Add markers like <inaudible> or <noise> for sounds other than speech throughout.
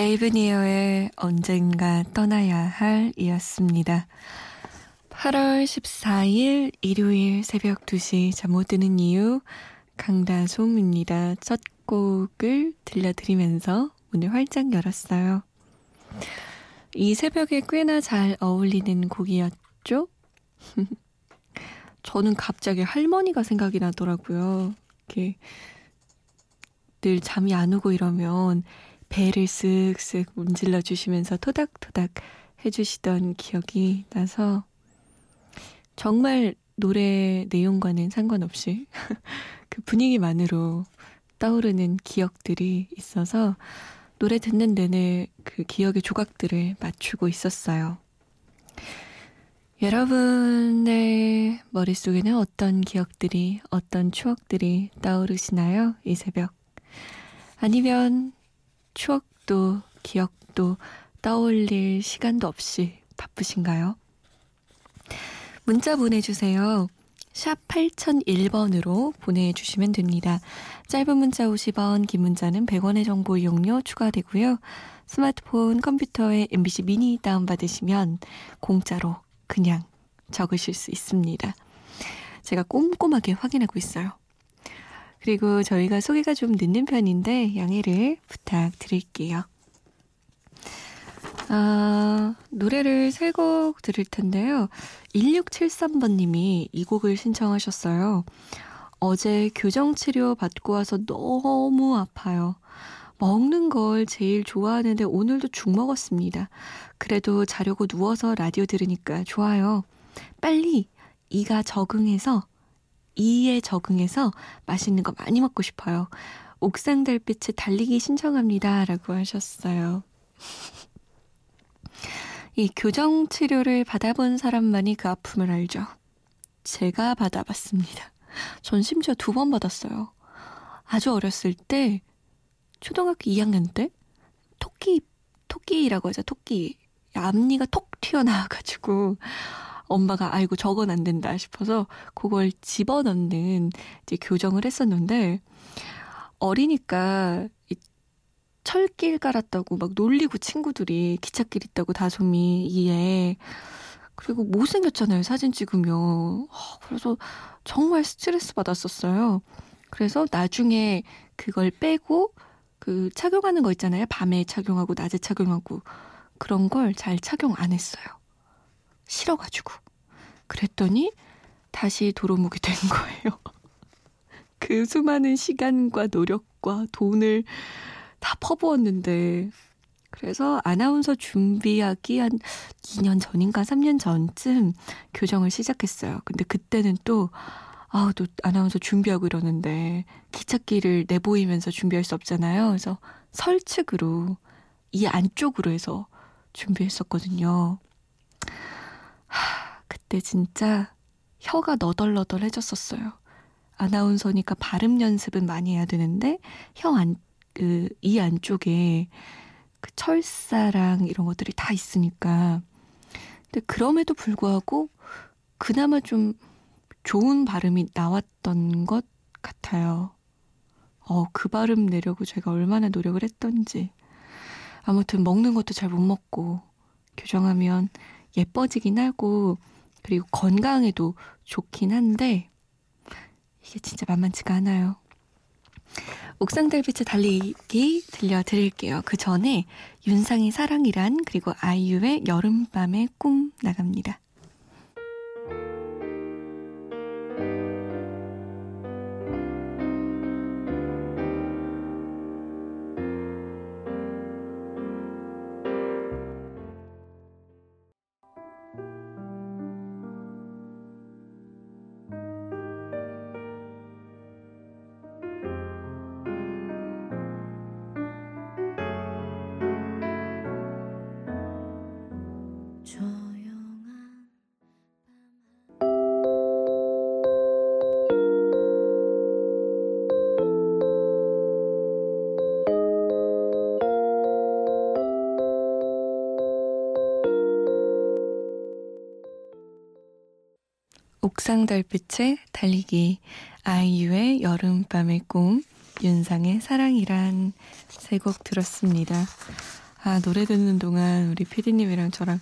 데이브 니어의 언젠가 떠나야 할 이었습니다. 8월 14일 일요일 새벽 2시 잠 못 드는 이유 강다솜입니다. 첫 곡을 들려드리면서 문을 활짝 열었어요. 이 새벽에 꽤나 잘 어울리는 곡이었죠? <laughs> 저는 갑자기 할머니가 생각이 나더라고요. 이렇게 늘 잠이 안 오고 이러면 배를 쓱쓱 문질러 주시면서 토닥토닥 해주시던 기억이 나서 정말 노래 내용과는 상관없이 <laughs> 그 분위기만으로 떠오르는 기억들이 있어서 노래 듣는 내내 그 기억의 조각들을 맞추고 있었어요. 여러분의 머릿속에는 어떤 기억들이, 어떤 추억들이 떠오르시나요? 이 새벽. 아니면 추억도 기억도 떠올릴 시간도 없이 바쁘신가요? 문자 보내주세요. 샵 8001번으로 보내주시면 됩니다. 짧은 문자 50원, 긴 문자는 100원의 정보 이용료 추가되고요. 스마트폰, 컴퓨터에 MBC 미니 다운받으시면 공짜로 그냥 적으실 수 있습니다. 제가 꼼꼼하게 확인하고 있어요. 그리고 저희가 소개가 좀 늦는 편인데 양해를 부탁드릴게요. 아, 노래를 세 곡 들을 텐데요. 1673번님이 이 곡을 신청하셨어요. 어제 교정치료 받고 와서 너무 아파요. 먹는 걸 제일 좋아하는데 오늘도 죽 먹었습니다. 그래도 자려고 누워서 라디오 들으니까 좋아요. 빨리 이가 적응해서 이에 적응해서 맛있는 거 많이 먹고 싶어요. 옥상 달빛에 달리기 신청합니다. 라고 하셨어요. <laughs> 이 교정 치료를 받아본 사람만이 그 아픔을 알죠. 제가 받아봤습니다. 전 심지어 두 번 받았어요. 아주 어렸을 때, 초등학교 2학년 때, 토끼, 토끼라고 하죠, 토끼. 앞니가 톡 튀어나와가지고, 엄마가 아이고 저건 안 된다 싶어서 그걸 집어넣는 이제 교정을 했었는데 어리니까 이 철길 깔았다고 막 놀리고 친구들이 기찻길 있다고 다솜이 이에 그리고 못생겼잖아요 사진 찍으면 그래서 정말 스트레스 받았었어요. 그래서 나중에 그걸 빼고 그 착용하는 거 있잖아요. 밤에 착용하고 낮에 착용하고. 그런 걸 잘 착용 안 했어요 싫어가지고. 그랬더니 다시 도로묵이 된 거예요. <laughs> 그 수많은 시간과 노력과 돈을 다 퍼부었는데, 그래서 아나운서 준비하기 한 2년 전인가 3년 전쯤 교정을 시작했어요. 근데 그때는 또, 아우, 또 아나운서 준비하고 이러는데, 기찻길을 내보이면서 준비할 수 없잖아요. 그래서 설측으로, 이 안쪽으로 해서 준비했었거든요. 하, 그때 진짜 혀가 너덜너덜해졌었어요. 아나운서니까 발음 연습은 많이 해야 되는데 혀 안, 그, 이 안쪽에 그 철사랑 이런 것들이 다 있으니까. 근데 그럼에도 불구하고 그나마 좀 좋은 발음이 나왔던 것 같아요. 어, 그 발음 내려고 제가 얼마나 노력을 했던지. 아무튼 먹는 것도 잘 못 먹고 교정하면 예뻐지긴 하고 그리고 건강에도 좋긴 한데 이게 진짜 만만치가 않아요. 옥상 달빛에 달리기 들려드릴게요. 그 전에 윤상의 사랑이란 그리고 아이유의 여름밤의 꿈 나갑니다. 옥상 달빛에 달리기, 아이유의 여름밤의 꿈, 윤상의 사랑이란 세 곡 들었습니다. 아, 노래 듣는 동안 우리 피디님이랑 저랑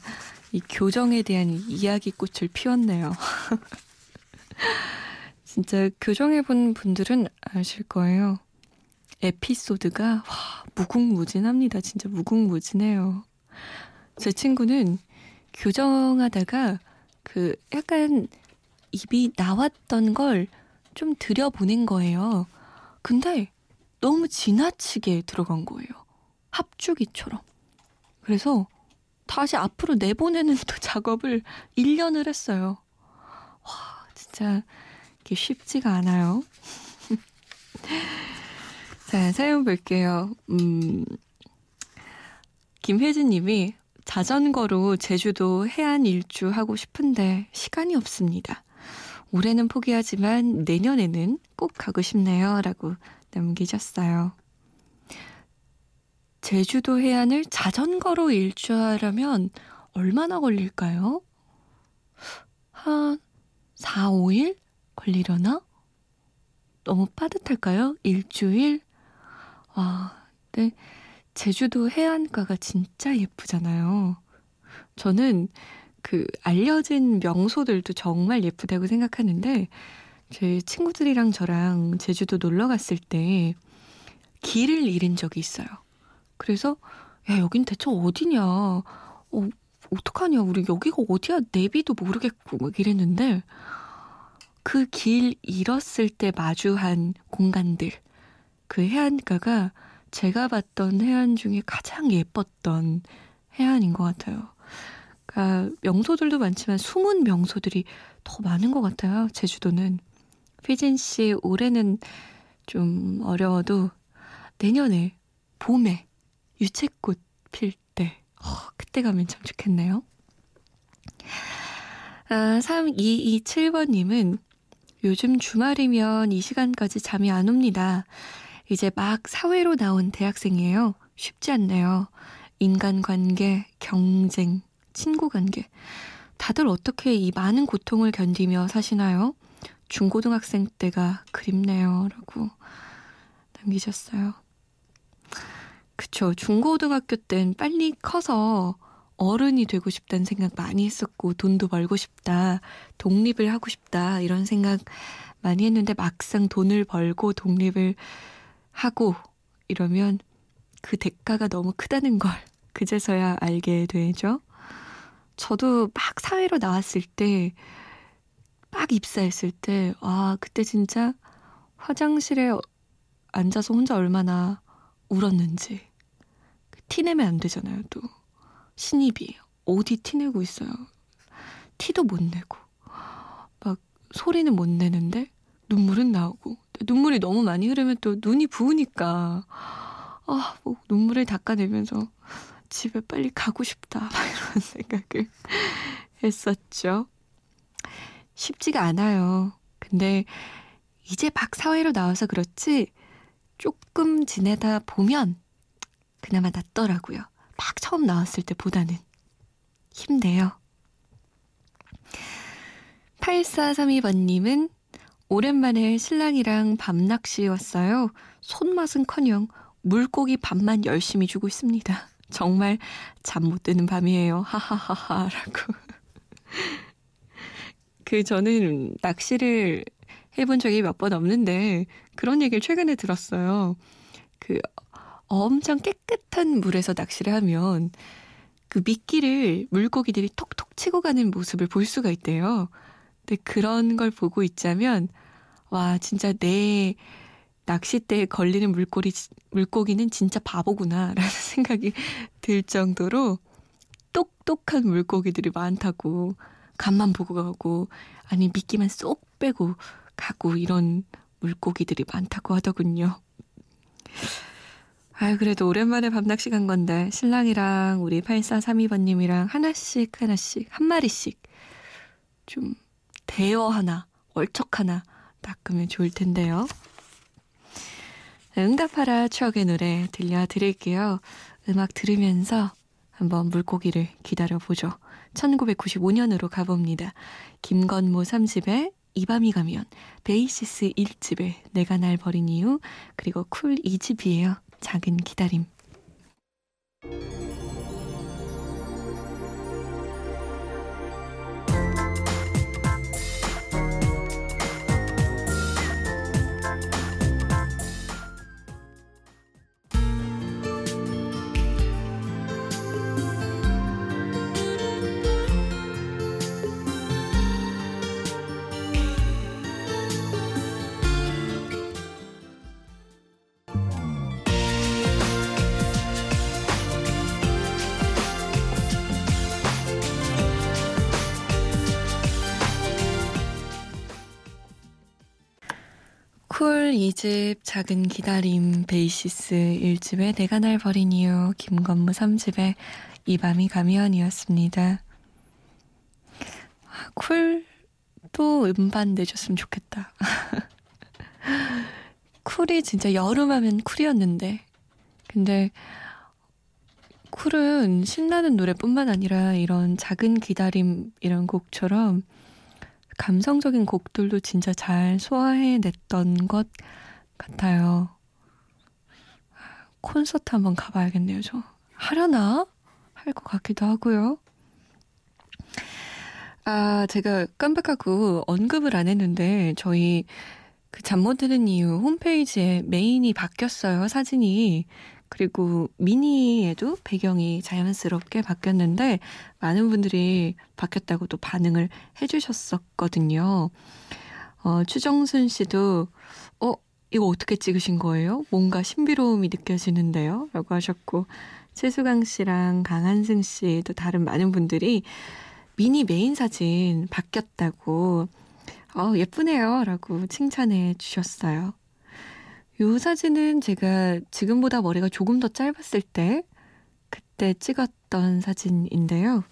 이 교정에 대한 이야기꽃을 피웠네요. <laughs> 진짜 교정해본 분들은 아실 거예요. 에피소드가 와, 무궁무진합니다. 진짜 무궁무진해요. 제 친구는 교정하다가 그 약간 입이 나왔던 걸 좀 들여보낸 거예요. 근데 너무 지나치게 들어간 거예요. 합주기처럼. 그래서 다시 앞으로 내보내는 또 작업을 <laughs> 1년을 했어요. 와, 진짜 이게 쉽지가 않아요. <laughs> 자, 사연 볼게요. 음, 김혜진 님이 자전거로 제주도 해안 일주 하고 싶은데 시간이 없습니다. 올해는 포기하지만 내년에는 꼭 가고 싶네요. 라고 남기셨어요. 제주도 해안을 자전거로 일주하려면 얼마나 걸릴까요? 한 4, 5일 걸리려나? 너무 빠듯할까요? 일주일? 와, 근데 제주도 해안가가 진짜 예쁘잖아요. 저는 그 알려진 명소들도 정말 예쁘다고 생각하는데 제 친구들이랑 저랑 제주도 놀러 갔을 때 길을 잃은 적이 있어요. 그래서 야 여긴 대체 어디냐? 어 어떡하냐? 우리 여기가 어디야? 내비도 모르겠고 막 이랬는데 그 길 잃었을 때 마주한 공간들 그 해안가가 제가 봤던 해안 중에 가장 예뻤던 해안인 것 같아요. 그러니까 명소들도 많지만 숨은 명소들이 더 많은 것 같아요. 제주도는. 피진 씨 올해는 좀 어려워도 내년에 봄에 유채꽃 필 때, 어, 그때 가면 참 좋겠네요. 아, 3227번님은 요즘 주말이면 이 시간까지 잠이 안 옵니다. 이제 막 사회로 나온 대학생이에요. 쉽지 않네요. 인간관계, 경쟁, 친구 관계. 다들 어떻게 이 많은 고통을 견디며 사시나요? 중고등학생 때가 그립네요. 라고 남기셨어요. 그쵸. 중고등학교 땐 빨리 커서 어른이 되고 싶다는 생각 많이 했었고, 돈도 벌고 싶다, 독립을 하고 싶다, 이런 생각 많이 했는데, 막상 돈을 벌고 독립을 하고 이러면 그 대가가 너무 크다는 걸 그제서야 알게 되죠. 저도 막 사회로 나왔을 때, 막 입사했을 때, 와, 그때 진짜 화장실에 앉아서 혼자 얼마나 울었는지. 티 내면 안 되잖아요, 또. 신입이 어디 티 내고 있어요. 티도 못 내고. 막 소리는 못 내는데 눈물은 나오고. 눈물이 너무 많이 흐르면 또 눈이 부으니까. 아, 뭐 눈물을 닦아내면서 집에 빨리 가고 싶다. <laughs> 이런 생각을 했었죠. 쉽지가 않아요. 근데 이제 막 사회로 나와서 그렇지 조금 지내다 보면 그나마 낫더라고요. 막 처음 나왔을 때보다는 힘내요. 8432번님은 오랜만에 신랑이랑 밤낚시 왔어요. 손맛은커녕 물고기 밥만 열심히 주고 있습니다. 정말 잠 못 드는 밤이에요. 하하하하라고. 그 저는 낚시를 해본 적이 몇 번 없는데 그런 얘기를 최근에 들었어요. 그 엄청 깨끗한 물에서 낚시를 하면 그 미끼를 물고기들이 톡톡 치고 가는 모습을 볼 수가 있대요. 근데 그런 걸 보고 있자면 와 진짜 내 낚싯대에 걸리는 물고기, 물고기는 진짜 바보구나라는 <laughs> 생각이 들 정도로 똑똑한 물고기들이 많다고 간만 보고 가고 아니 미끼만 쏙 빼고 가고 이런 물고기들이 많다고 하더군요. 아유 그래도 오랜만에 밤낚시 간 건데 신랑이랑 우리 8432번님이랑 하나씩 하나씩 한 마리씩 좀 대어 하나 얼척 하나 닦으면 좋을 텐데요. 응답하라 추억의 노래 들려드릴게요. 음악 들으면서 한번 물고기를 기다려보죠. 1995년으로 가봅니다. 김건모 3집에 이 밤이 가면 베이시스 1집에 내가 날 버린 이유 그리고 쿨 2집이에요. 작은 기다림. 쿨 2집 작은 기다림 베이시스 1집에 내가 날 버린 이유 김건모 3집에 이 밤이 가면이었습니다. 쿨도 음반 내줬으면 좋겠다. <laughs> 쿨이 진짜 여름 하면 쿨이었는데 근데 쿨은 신나는 노래뿐만 아니라 이런 작은 기다림 이런 곡처럼 감성적인 곡들도 진짜 잘 소화해냈던 것 같아요. 콘서트 한번 가봐야겠네요, 저. 하려나? 할 것 같기도 하고요. 아, 제가 깜빡하고 언급을 안 했는데, 저희 그 잠 못 드는 이유 홈페이지에 메인이 바뀌었어요, 사진이. 그리고 미니에도 배경이 자연스럽게 바뀌었는데 많은 분들이 바뀌었다고 또 반응을 해주셨었거든요. 어, 추정순 씨도 어 이거 어떻게 찍으신 거예요? 뭔가 신비로움이 느껴지는데요? 라고 하셨고 최수강 씨랑 강한승 씨도 다른 많은 분들이 미니 메인 사진 바뀌었다고 어, 예쁘네요 라고 칭찬해 주셨어요. 요 사진은 제가 지금보다 머리가 조금 더 짧았을 때 그때 찍었던 사진인데요.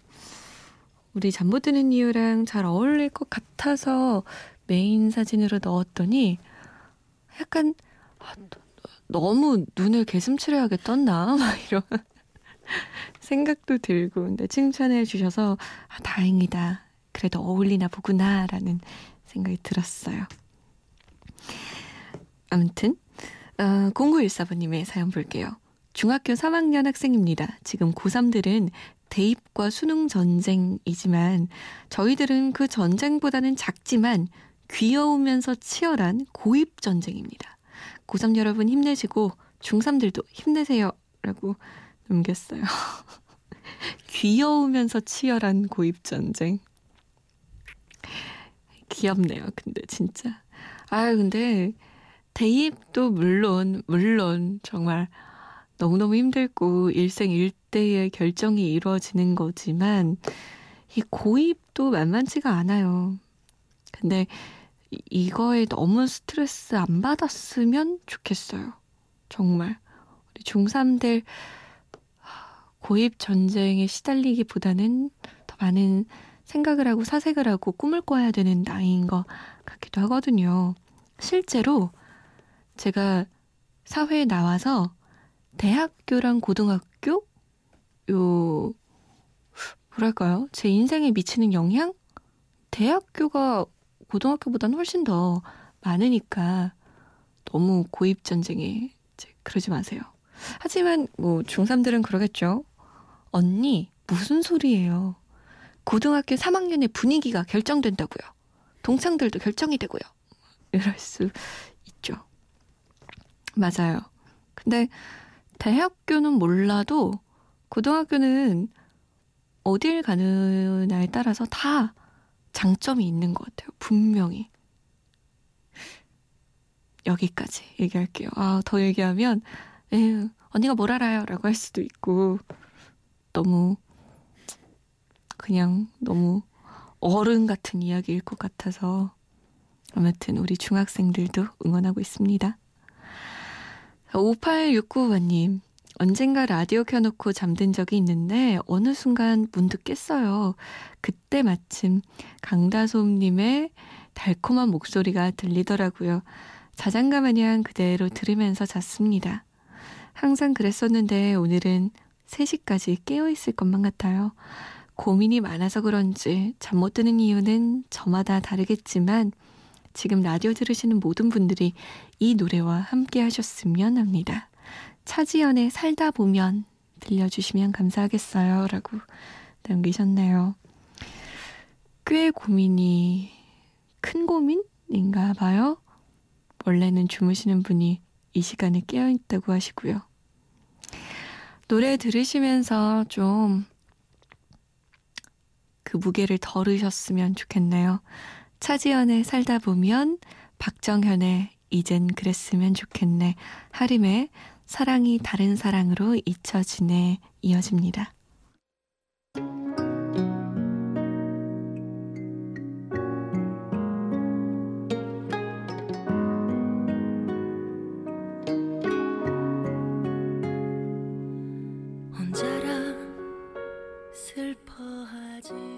우리 잠 못 드는 이유랑 잘 어울릴 것 같아서 메인 사진으로 넣었더니 약간 아, 너무 눈을 개슴츠레하게 떴나? <laughs> 막 이런 생각도 들고 근데 칭찬해 주셔서 아, 다행이다. 그래도 어울리나 보구나라는 생각이 들었어요. 아무튼 어, 0914번님의 사연 볼게요. 중학교 3학년 학생입니다. 지금 고3들은 대입과 수능 전쟁이지만 저희들은 그 전쟁보다는 작지만 귀여우면서 치열한 고입 전쟁입니다. 고3 여러분 힘내시고 중3들도 힘내세요. 라고 넘겼어요. <laughs> 귀여우면서 치열한 고입 전쟁. 귀엽네요. 근데 진짜. 아유, 근데 대입도 물론, 물론 정말 너무너무 힘들고 일생일대의 결정이 이루어지는 거지만 이 고입도 만만치가 않아요. 근데 이거에 너무 스트레스 안 받았으면 좋겠어요. 정말. 우리 중3들 고입 전쟁에 시달리기보다는 더 많은 생각을 하고 사색을 하고 꿈을 꿔야 되는 나이인 것 같기도 하거든요. 실제로 제가 사회에 나와서 대학교랑 고등학교 요 뭐랄까요? 제 인생에 미치는 영향? 대학교가 고등학교보다는 훨씬 더 많으니까 너무 고입 전쟁에 그러지 마세요. 하지만 뭐 중3들은 그러겠죠. 언니, 무슨 소리예요? 고등학교 3학년의 분위기가 결정된다고요. 동창들도 결정이 되고요. 이럴 수. 맞아요. 근데 대학교는 몰라도 고등학교는 어딜 가느냐에 따라서 다 장점이 있는 것 같아요. 분명히. 여기까지 얘기할게요. 아, 더 얘기하면, 에휴, 언니가 뭘 알아요? 라고 할 수도 있고, 너무, 그냥 너무 어른 같은 이야기일 것 같아서, 아무튼 우리 중학생들도 응원하고 있습니다. 5869번님, 언젠가 라디오 켜놓고 잠든 적이 있는데 어느 순간 문득 깼어요. 그때 마침 강다솜님의 달콤한 목소리가 들리더라고요. 자장가 마냥 그대로 들으면서 잤습니다. 항상 그랬었는데 오늘은 3시까지 깨어있을 것만 같아요. 고민이 많아서 그런지 잠 못 드는 이유는 저마다 다르겠지만 지금 라디오 들으시는 모든 분들이 이 노래와 함께 하셨으면 합니다. 차지연의 살다 보면 들려주시면 감사하겠어요. 라고 남기셨네요. 꽤 고민이 큰 고민인가 봐요. 원래는 주무시는 분이 이 시간에 깨어있다고 하시고요. 노래 들으시면서 좀 그 무게를 덜으셨으면 좋겠네요. 차지연의 살다 보면 박정현의 이젠 그랬으면 좋겠네 하림의 사랑이 다른 사랑으로 잊혀지네 이어집니다. 하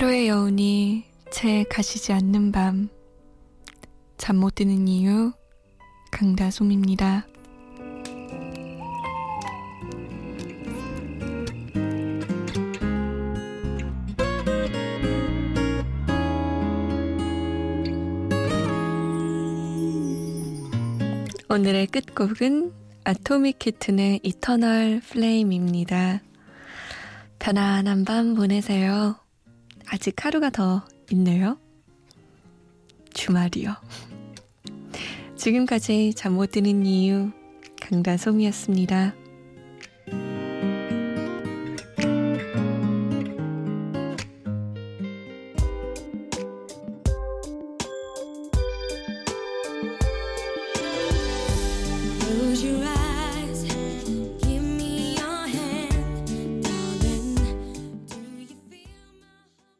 루의 여운이 채 가시지 않는 밤. 잠 못 드는 이유, 강다솜입니다. 오늘의 끝곡은 아토믹 키튼의 이터널 플레임입니다. 편안한 밤 보내세요. 아직 하루가 더 있네요. 주말이요. 지금까지 잠 못 드는 이유 강다솜이었습니다.